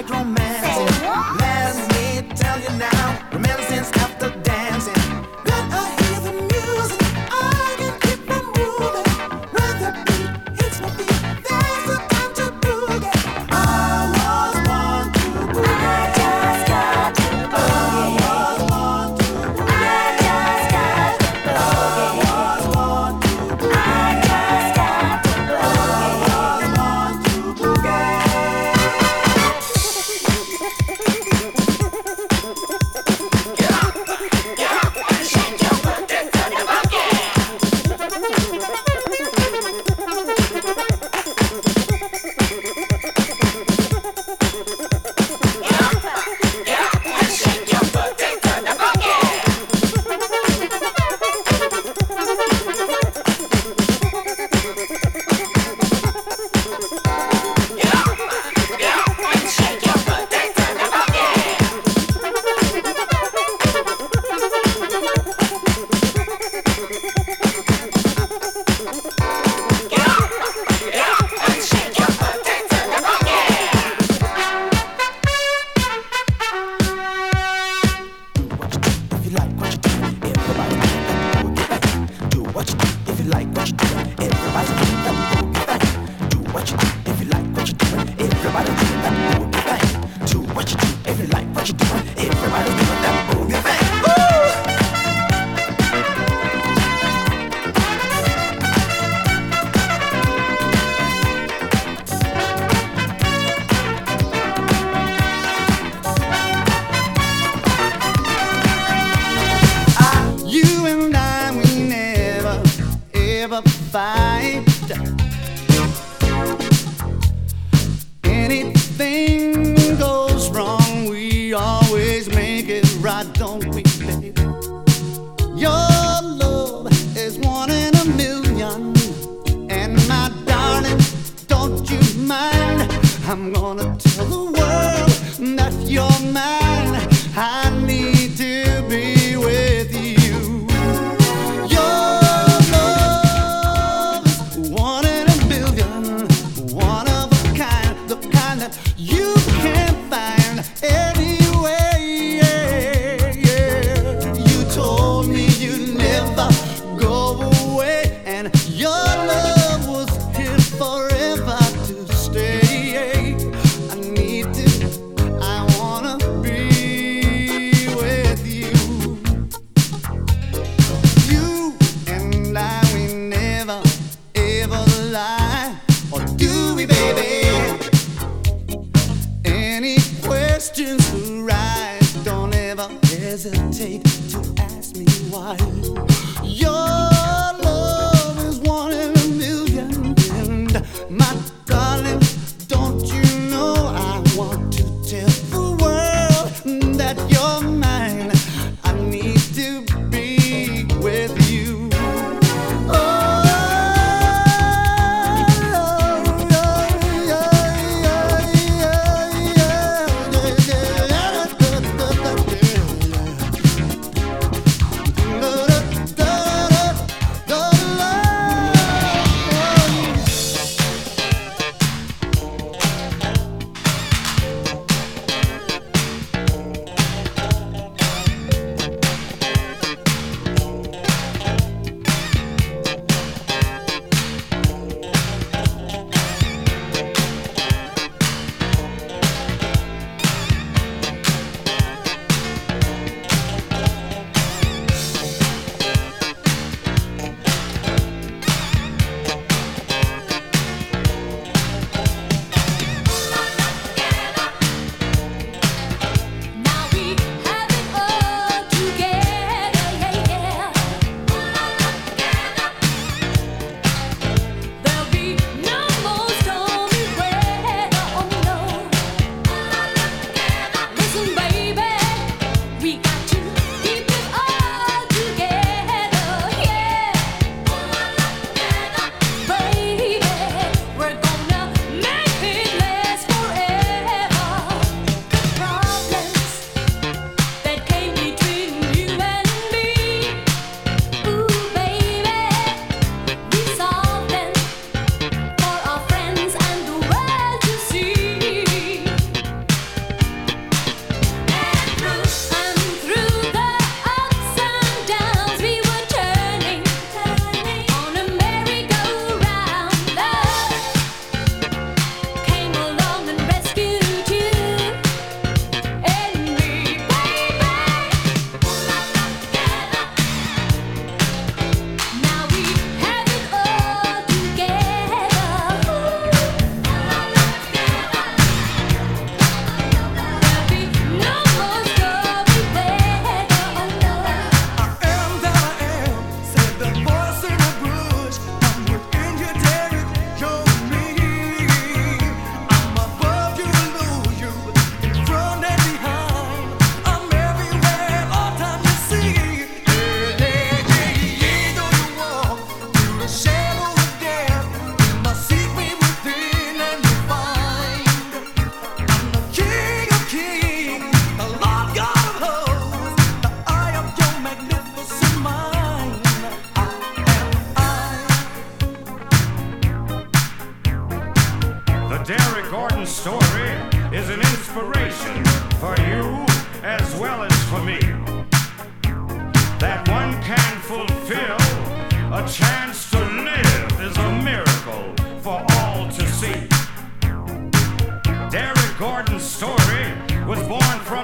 like romantic. Let me tell you now.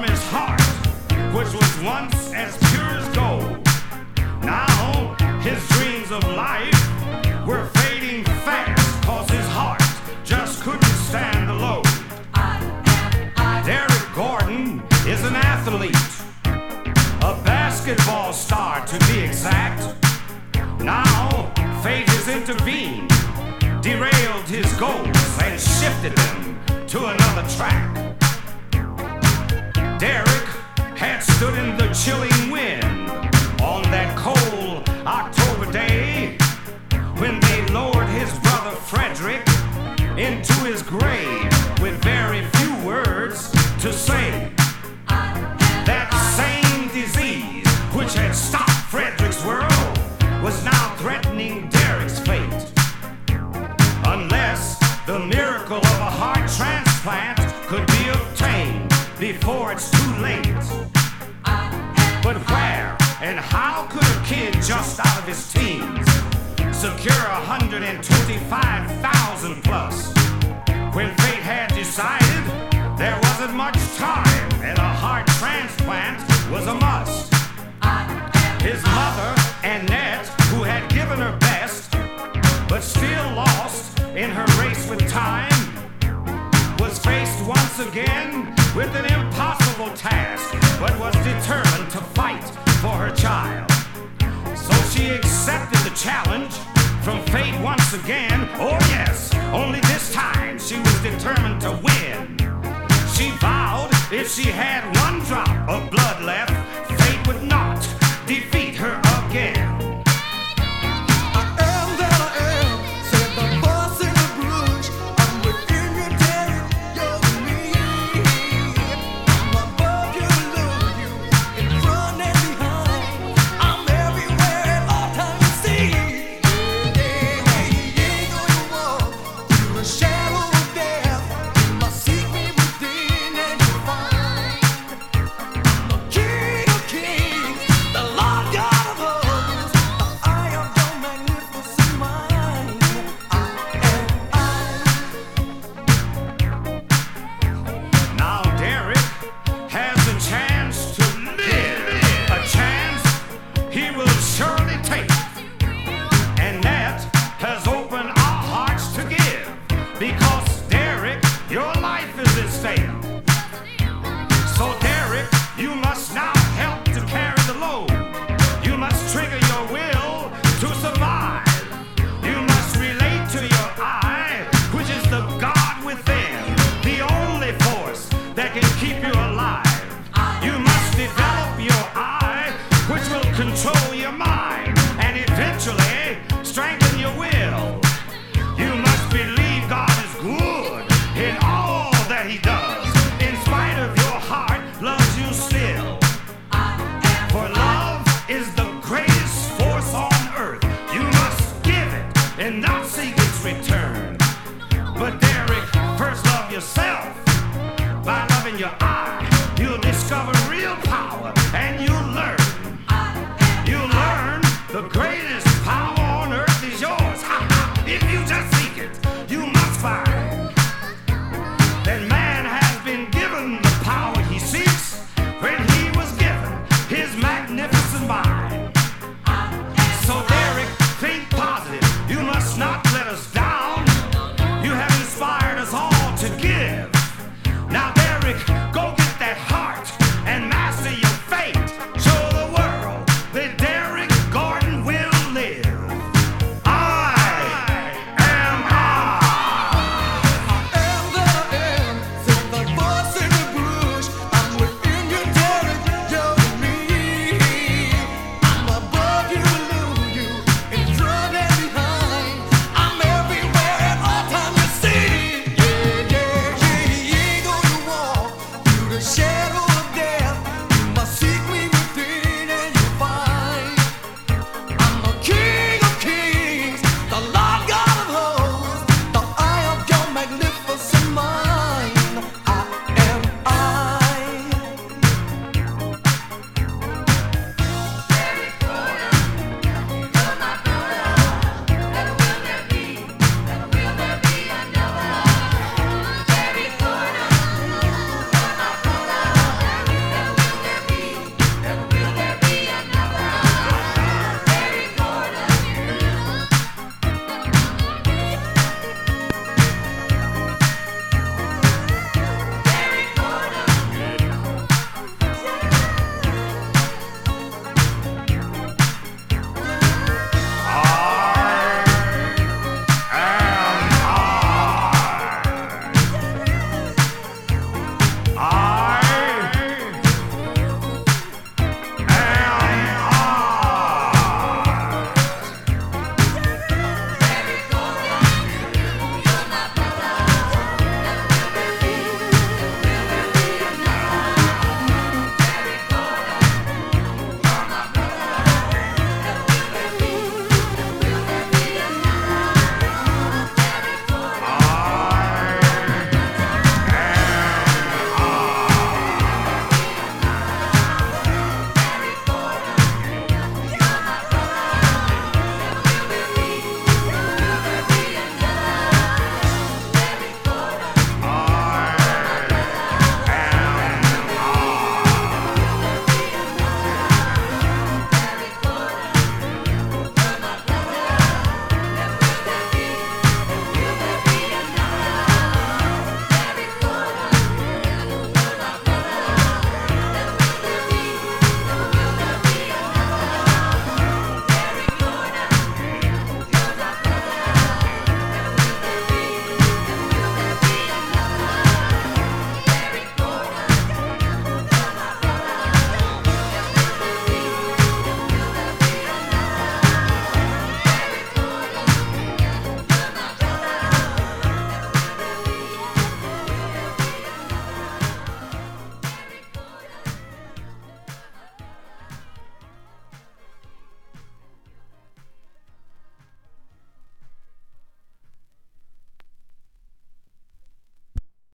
his heart, which was once as pure as gold. Now his dreams of life were fading fast, cause his heart just couldn't stand the load. Derek Gordon is an athlete, a basketball star to be exact. Now fate has intervened, derailed his goals, and shifted them to another track. Derek had stood in the chilling wind on that cold October day when they lowered his brother Frederick into his grave with very few words to say. That same disease which had stopped. Before it's too late. But where and how could a kid just out of his teens secure 125,000 plus when fate had decided there wasn't much time and a heart transplant was a must? His mother, Annette, who had given her best, but still lost in her race with time, was faced once again with an impossible task, but was determined to fight for her child. So she accepted the challenge from fate once again. Oh, yes, only this time she was determined to win. She vowed if she had one drop of blood left,